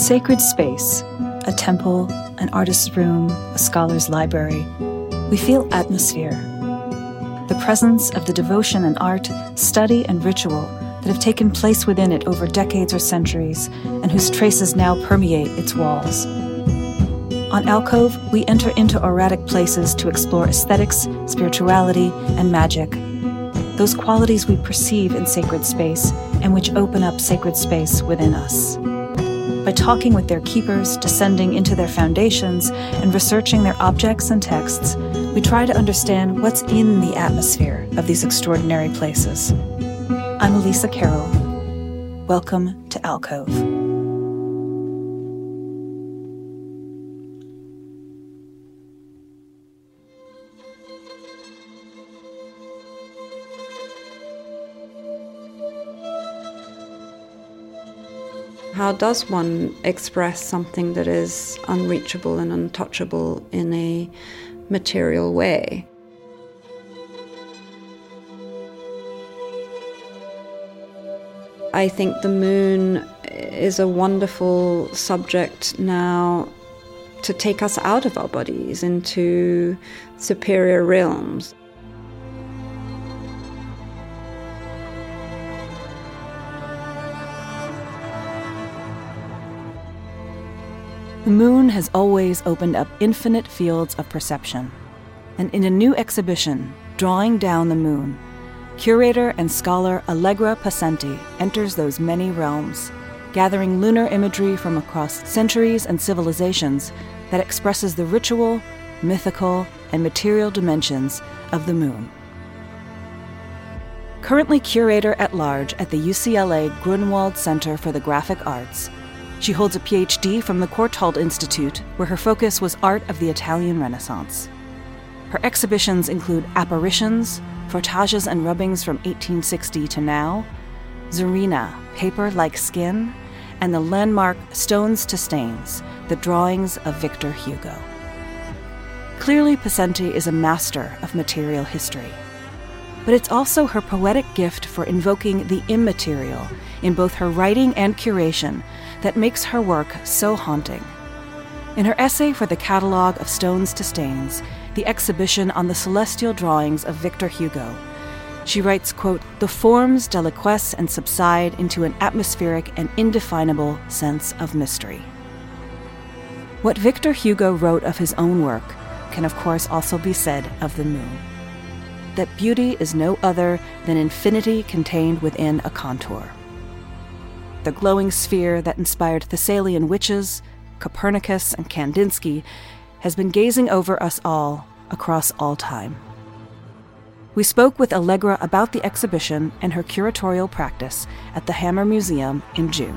Sacred space, a temple, an artist's room, a scholar's library, we feel atmosphere. The presence of the devotion and art, study and ritual that have taken place within it over decades or centuries, and whose traces now permeate its walls. On Alcove, we enter into erratic places to explore aesthetics, spirituality, and magic. Those qualities we perceive in sacred space and which open up sacred space within us. By talking with their keepers, descending into their foundations, and researching their objects and texts, we try to understand what's in the atmosphere of these extraordinary places. I'm Elisa Carroll. Welcome to Alcove. How does one express something that is unreachable and untouchable in a material way? I think the moon is a wonderful subject now to take us out of our bodies into superior realms. The moon has always opened up infinite fields of perception. And in a new exhibition, Drawing Down the Moon, curator and scholar Allegra Pesenti enters those many realms, gathering lunar imagery from across centuries and civilizations that expresses the ritual, mythical, and material dimensions of the moon. Currently curator at large at the UCLA Grunwald Center for the Graphic Arts, she holds a PhD from the Courtauld Institute, where her focus was art of the Italian Renaissance. Her exhibitions include apparitions, frottages and rubbings from 1860 to now, Zarina, paper like skin, and the landmark Stones to Stains, the drawings of Victor Hugo. Clearly, Pesenti is a master of material history. But it's also her poetic gift for invoking the immaterial in both her writing and curation that makes her work so haunting. In her essay for the Catalogue of Stones to Stains, the exhibition on the celestial drawings of Victor Hugo, she writes, quote, The forms deliquesce and subside into an atmospheric and indefinable sense of mystery. What Victor Hugo wrote of his own work can, of course, also be said of the moon. That beauty is no other than infinity contained within a contour the glowing sphere that inspired Thessalian witches, Copernicus, and Kandinsky, has been gazing over us all across all time. We spoke with Allegra about the exhibition and her curatorial practice at the Hammer Museum in June.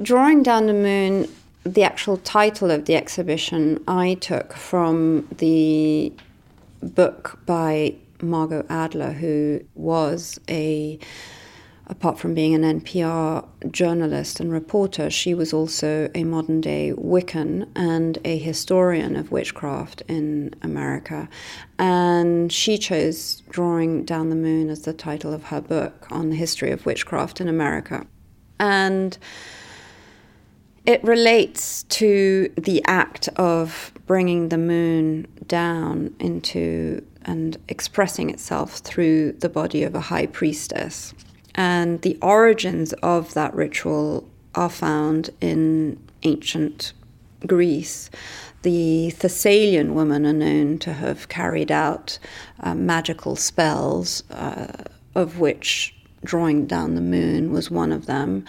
Drawing Down the Moon, the actual title of the exhibition, I took from the book by Margot Adler, who was a apart from being an NPR journalist and reporter, she was also a modern day Wiccan and a historian of witchcraft in America. And she chose Drawing Down the Moon as the title of her book on the history of witchcraft in America. And it relates to the act of bringing the moon down into and expressing itself through the body of a high priestess. And the origins of that ritual are found in ancient Greece. The Thessalian women are known to have carried out uh, magical spells, uh, of which drawing down the moon was one of them.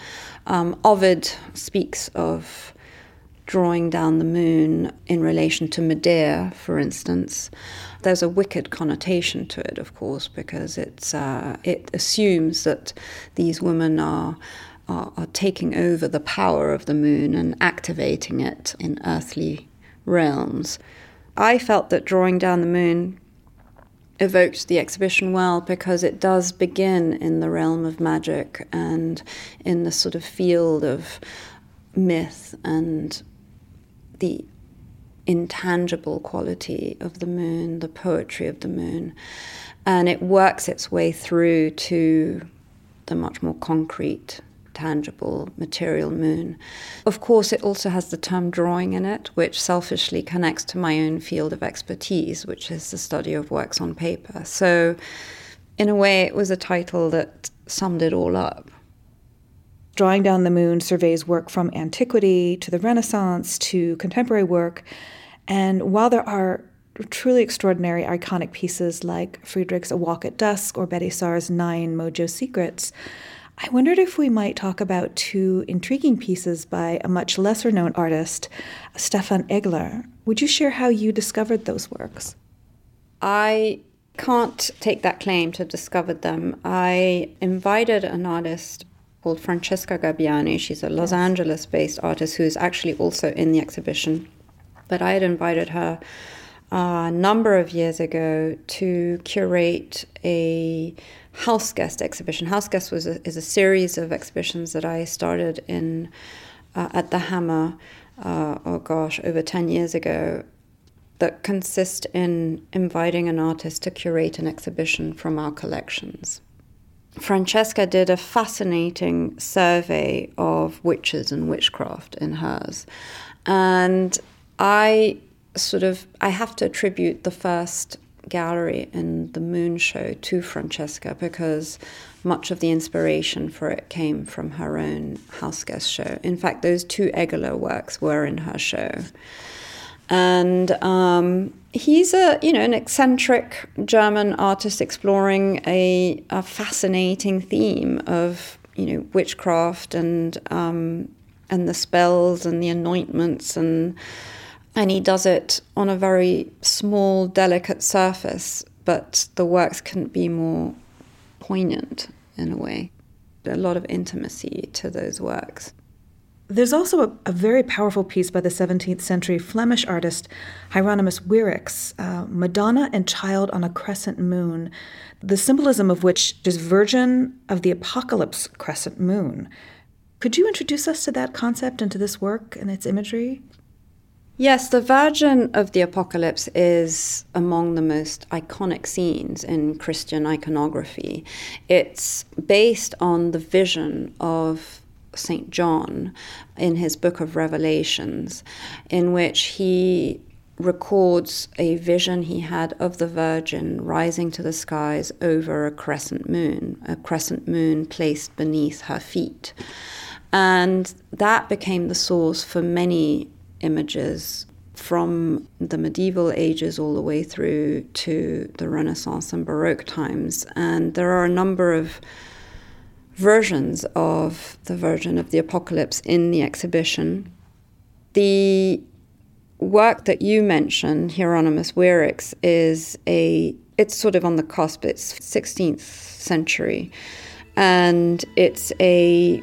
Um, Ovid speaks of drawing down the moon in relation to Medea, for instance. There's a wicked connotation to it, of course, because it's uh, it assumes that these women are, are are taking over the power of the moon and activating it in earthly realms. I felt that drawing down the moon evoked the exhibition well because it does begin in the realm of magic and in the sort of field of myth and the intangible quality of the moon, the poetry of the moon. And it works its way through to the much more concrete tangible material moon. Of course, it also has the term drawing in it, which selfishly connects to my own field of expertise, which is the study of works on paper. So, in a way, it was a title that summed it all up. Drawing Down the Moon surveys work from antiquity to the Renaissance to contemporary work. And while there are truly extraordinary iconic pieces like Friedrich's A Walk at Dusk or Betty Saar's Nine Mojo Secrets, I wondered if we might talk about two intriguing pieces by a much lesser known artist, Stefan Eggeler. Would you share how you discovered those works? I can't take that claim to have discovered them. I invited an artist called Francesca Gabbiani. She's a Los yes. Angeles based artist who's actually also in the exhibition. But I had invited her a number of years ago to curate a house guest exhibition. House guest was a, is a series of exhibitions that I started in uh, at the Hammer. Uh, oh gosh, over ten years ago, that consist in inviting an artist to curate an exhibition from our collections. Francesca did a fascinating survey of witches and witchcraft in hers, and I sort of I have to attribute the first gallery in the Moon Show to Francesca because much of the inspiration for it came from her own house guest show. In fact, those two Eggeler works were in her show. And um, he's a you know an eccentric German artist exploring a, a fascinating theme of you know witchcraft and um, and the spells and the anointments and and he does it on a very small, delicate surface, but the works couldn't be more poignant in a way. A lot of intimacy to those works. There's also a, a, very powerful piece by the 17th century Flemish artist Hieronymus Wierix, uh, Madonna and Child on a Crescent Moon, the symbolism of which is Virgin of the Apocalypse crescent moon. Could you introduce us to that concept and to this work and its imagery? Yes, the Virgin of the Apocalypse is among the most iconic scenes in Christian iconography. It's based on the vision of St. John in his book of Revelations, in which he records a vision he had of the Virgin rising to the skies over a crescent moon, a crescent moon placed beneath her feet. And that became the source for many images from the medieval ages all the way through to the Renaissance and Baroque times. And there are a number of versions of the Virgin of the Apocalypse in the exhibition. The work that you mentioned, Hieronymus Wierix, is a it's sort of on the cusp. It's 16th century, and it's a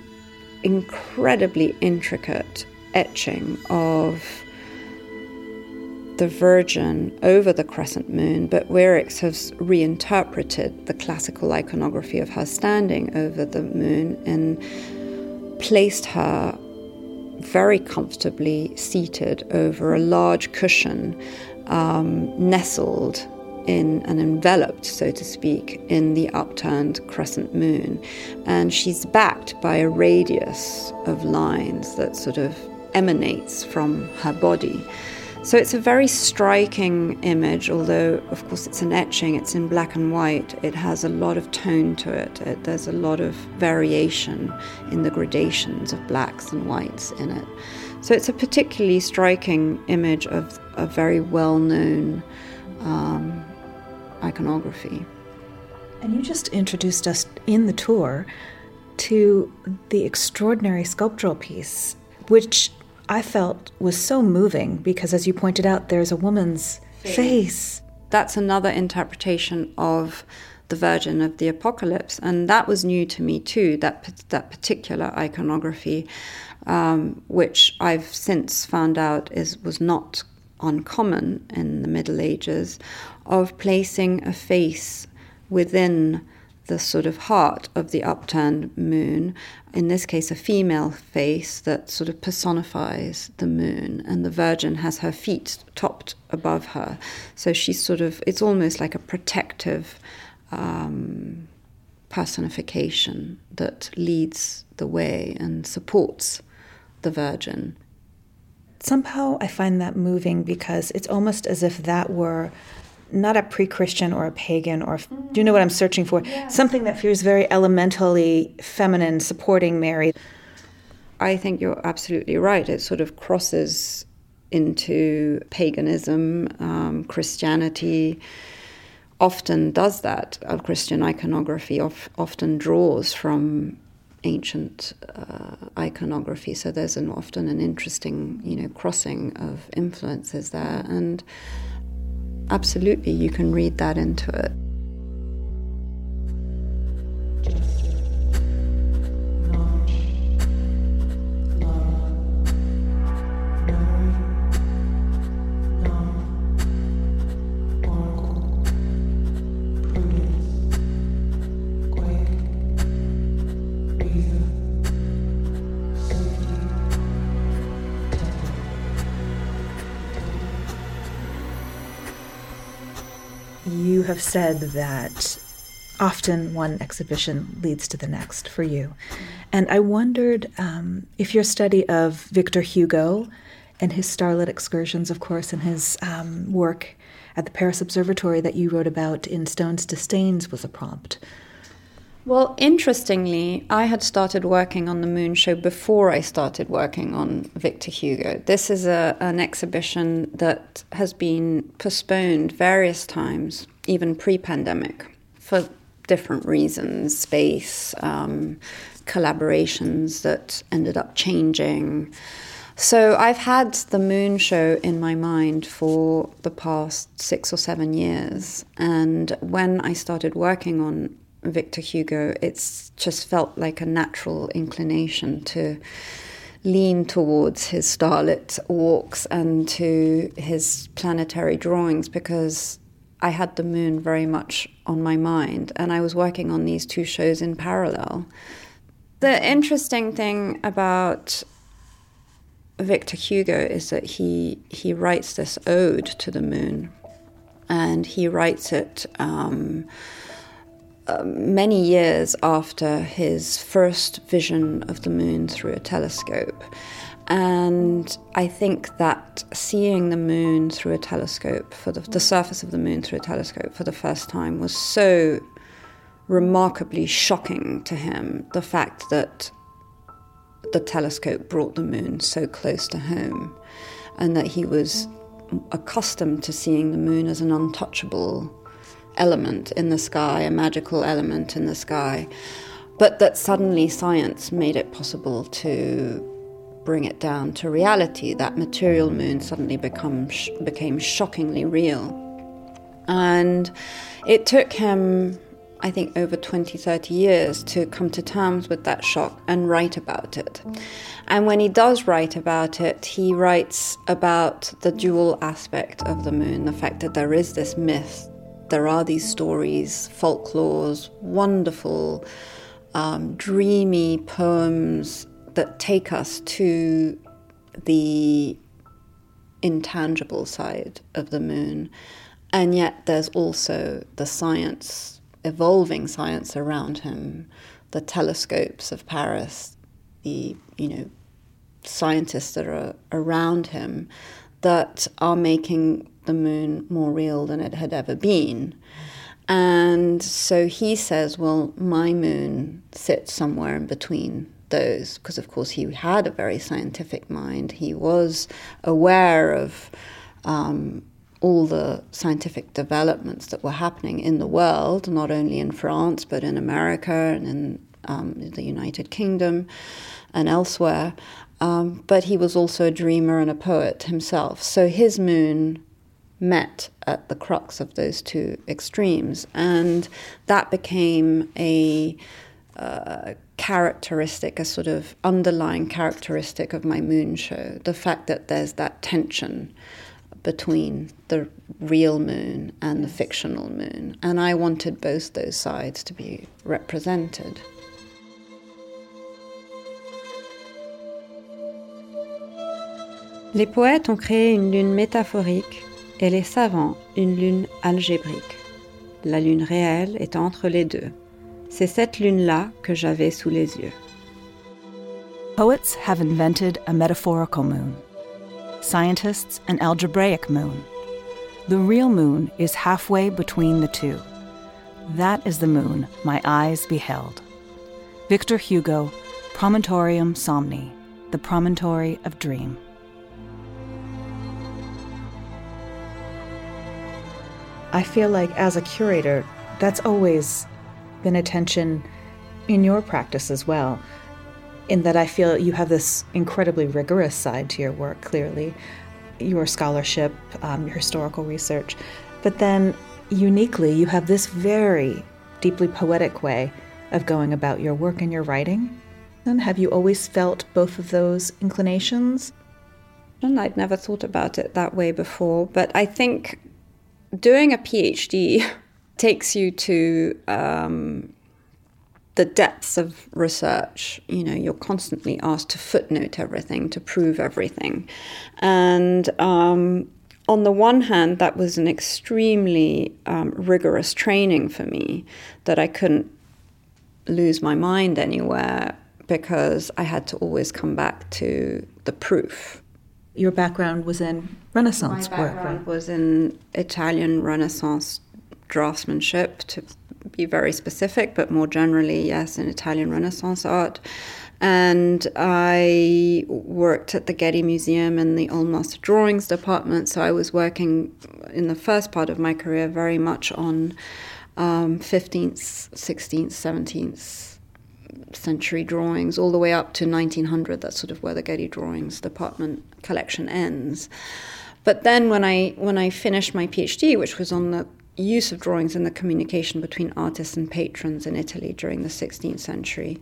incredibly intricate etching of the Virgin over the crescent moon, but Wierix has reinterpreted the classical iconography of her standing over the moon and placed her very comfortably seated over a large cushion, um, nestled in and enveloped, so to speak, in the upturned crescent moon. And she's backed by a radius of lines that sort of emanates from her body. So it's a very striking image, although, of course, it's an etching, it's in black and white. It has a lot of tone to it. it. There's a lot of variation in the gradations of blacks and whites in it. So it's a particularly striking image of a very well known um, iconography. And you just introduced us in the tour to the extraordinary sculptural piece, which I felt was so moving because, as you pointed out, there's a woman's face. face. That's another interpretation of the Virgin of the Apocalypse, and that was new to me too. That that particular iconography, um, which I've since found out is was not uncommon in the Middle Ages, of placing a face within the sort of heart of the upturned moon, in this case, a female face that sort of personifies the moon, and the Virgin has her feet topped above her. So she's sort of, it's almost like a protective um, personification that leads the way and supports the Virgin. Somehow I find that moving because it's almost as if that were not a pre Christian or a pagan, or do you know what I'm searching for? Yeah. Something that feels very elementally feminine, supporting Mary. I think you're absolutely right. It sort of crosses into paganism, um, Christianity often does that. Christian iconography of, often draws from ancient uh, iconography, so there's an, often an interesting, you know, crossing of influences there, and absolutely you can read that into it. Have said that often one exhibition leads to the next for you. And I wondered um, if your study of Victor Hugo and his starlit excursions, of course, and his um, work at the Paris Observatory that you wrote about in Stones to Stains was a prompt. Well, interestingly, I had started working on the Moon Show before I started working on Victor Hugo. This is a, an exhibition that has been postponed various times, even pre pandemic, for different reasons space, um, collaborations that ended up changing. So I've had the Moon Show in my mind for the past six or seven years. And when I started working on Victor Hugo, it's just felt like a natural inclination to lean towards his starlit walks and to his planetary drawings because I had the moon very much on my mind and I was working on these two shows in parallel. The interesting thing about Victor Hugo is that he he writes this ode to the moon, and he writes it um, many years after his first vision of the moon through a telescope. And I think that seeing the moon through a telescope, for the, the surface of the moon through a telescope for the first time, was so remarkably shocking to him. The fact that the telescope brought the moon so close to home, and that he was accustomed to seeing the moon as an untouchable element in the sky, a magical element in the sky, but that suddenly science made it possible to bring it down to reality. That material moon suddenly become, became shockingly real. And it took him, I think, over 20, 30 years to come to terms with that shock and write about it. And when he does write about it, he writes about the dual aspect of the moon, the fact that there is this myth there are these stories, folklores, wonderful, um, dreamy poems that take us to the intangible side of the moon. And yet there's also the science, evolving science around him, the telescopes of Paris, the, you know, scientists that are around him that are making the moon more real than it had ever been. And so he says, well, my moon sits somewhere in between those, because of course he had a very scientific mind. He was aware of um, all the scientific developments that were happening in the world, not only in France, but in America and in um, the United Kingdom and elsewhere. Um, but he was also a dreamer and a poet himself. So his moon met at the crux of those two extremes. And that became a uh, characteristic, a sort of underlying characteristic of my moon show the fact that there's that tension between the real moon and the fictional moon. And I wanted both those sides to be represented. Les poètes ont créé une lune métaphorique et les savants une lune algébrique. La lune réelle est entre les deux. C'est cette lune-là que j'avais sous les yeux. Poets have invented a metaphorical moon, scientists an algebraic moon. The real moon is halfway between the two. That is the moon my eyes beheld. Victor Hugo, Promontorium Somni, the promontory of dream. I feel like as a curator, that's always been a tension in your practice as well. In that I feel you have this incredibly rigorous side to your work, clearly, your scholarship, um, your historical research, but then uniquely, you have this very deeply poetic way of going about your work and your writing. And have you always felt both of those inclinations? And I'd never thought about it that way before, but I think doing a PhD takes you to um, the depths of research. You know, you're constantly asked to footnote everything, to prove everything. And um, on the one hand, that was an extremely um, rigorous training for me that I couldn't lose my mind anywhere because I had to always come back to the proof. Your background was in Renaissance My work, background right? was in Italian Renaissance draftsmanship, to be very specific, but more generally, yes, in Italian Renaissance art. And I worked at the Getty Museum in the Old Master Drawings department. So I was working in the first part of my career very much on um, 15th, 16th, 17th century drawings, all the way up to 1900. That's sort of where the Getty Drawings department collection ends. But then when I when I finished my PhD, which was on the use of drawings in the communication between artists and patrons in Italy during the 16th century,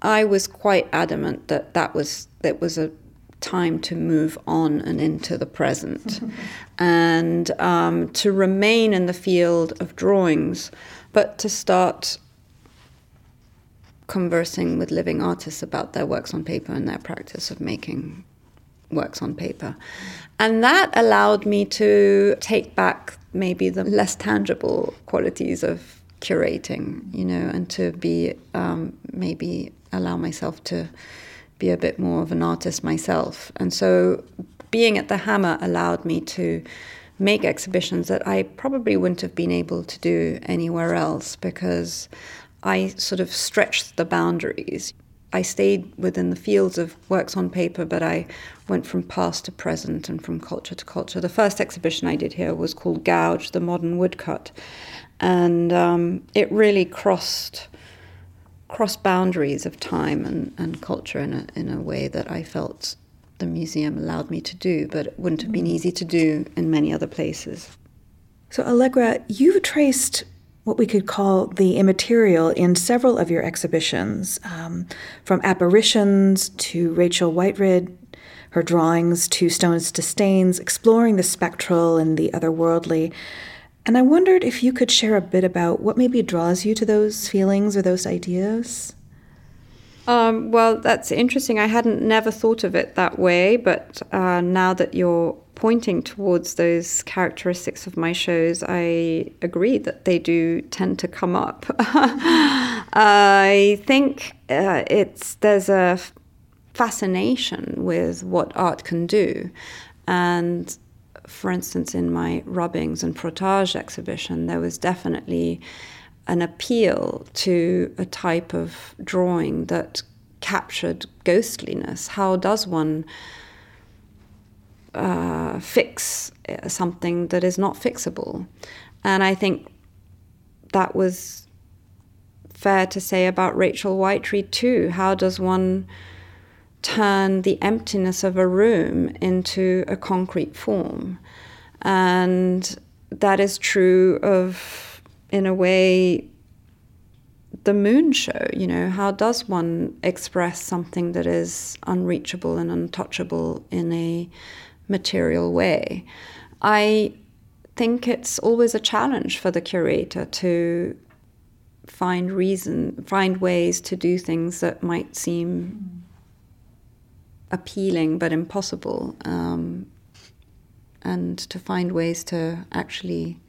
I was quite adamant that that was that was a time to move on and into the present, and um, to remain in the field of drawings, but to start conversing with living artists about their works on paper and their practice of making works on paper. And that allowed me to take back maybe the less tangible qualities of curating, you know, and to be um, maybe allow myself to be a bit more of an artist myself. And so being at the Hammer allowed me to make exhibitions that I probably wouldn't have been able to do anywhere else because I sort of stretched the boundaries. I stayed within the fields of works on paper, but I went from past to present and from culture to culture. The first exhibition I did here was called Gouge, the Modern Woodcut, and um, it really crossed crossed boundaries of time and, and culture in a, in a way that I felt the museum allowed me to do, but it wouldn't have been easy to do in many other places. So, Allegra, you've traced what we could call the immaterial in several of your exhibitions, um, from apparitions to Rachel Whiteread, her drawings to Stones to Stains, exploring the spectral and the otherworldly. And I wondered if you could share a bit about what maybe draws you to those feelings or those ideas. Um, well, that's interesting. I hadn't never thought of it that way, but uh, now that you're pointing towards those characteristics of my shows, I agree that they do tend to come up. I think uh, it's there's a fascination with what art can do, and for instance, in my rubbings and frottage exhibition, there was definitely an appeal to a type of drawing that captured ghostliness. How does one uh, fix something that is not fixable? And I think that was fair to say about Rachel Whiteread too. How does one turn the emptiness of a room into a concrete form? And that is true of, in a way, the moon show. You know, how does one express something that is unreachable and untouchable in a material way? I think it's always a challenge for the curator to find reason, find ways to do things that might seem appealing but impossible, um, and to find ways to actually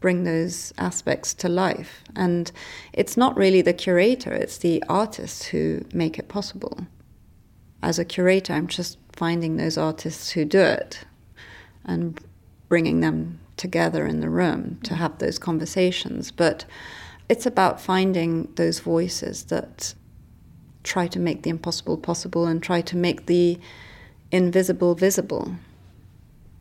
bring those aspects to life. And it's not really the curator, it's the artists who make it possible. As a curator, I'm just finding those artists who do it and bringing them together in the room to have those conversations. But it's about finding those voices that try to make the impossible possible and try to make the invisible visible.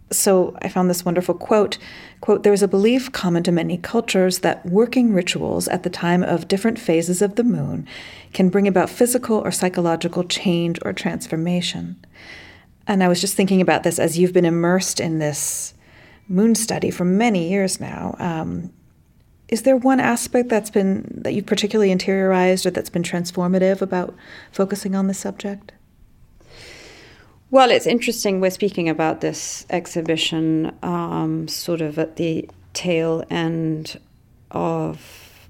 So I found this wonderful quote, quote, there is a belief common to many cultures that working rituals at the time of different phases of the moon can bring about physical or psychological change or transformation. And I was just thinking about this as you've been immersed in this moon study for many years now. Um, is there one aspect that's been that you've particularly interiorized or that's been transformative about focusing on this subject? Well, it's interesting. We're speaking about this exhibition um, sort of at the tail end of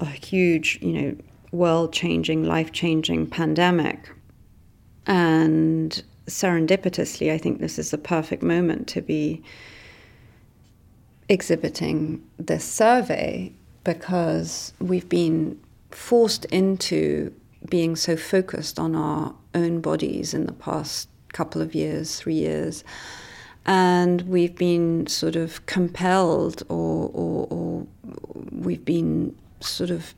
a huge, you know, world changing, life changing pandemic. And serendipitously, I think this is the perfect moment to be exhibiting this survey because we've been forced into being so focused on our own bodies in the past couple of years, three years. And we've been sort of compelled, or, or, or we've been sort of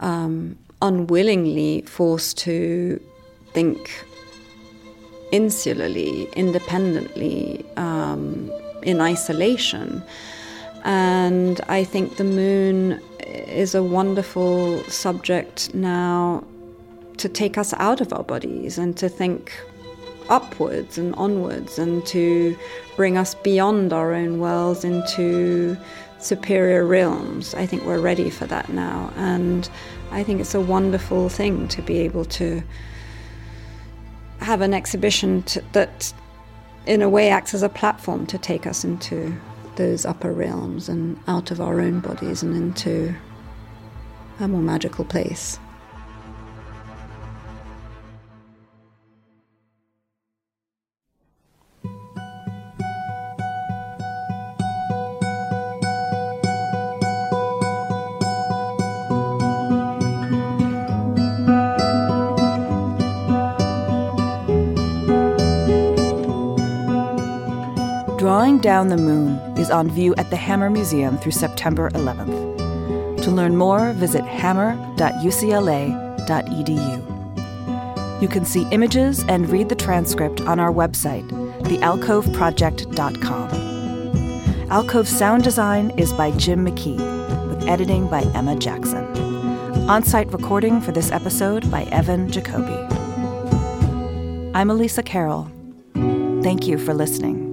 um, unwillingly forced to think insularly, independently, um, in isolation. And I think the moon is a wonderful subject now to take us out of our bodies and to think upwards and onwards and to bring us beyond our own worlds into superior realms. I think we're ready for that now. And I think it's a wonderful thing to be able to have an exhibition to, that in a way acts as a platform to take us into those upper realms and out of our own bodies and into a more magical place. Drawing Down the Moon is on view at the Hammer Museum through September 11th. To learn more, visit hammer.ucla.edu. You can see images and read the transcript on our website, thealcoveproject.com. Alcove sound design is by Jim McKee, with editing by Emma Jackson. On site recording for this episode by Evan Jacoby. I'm Elisa Carroll. Thank you for listening.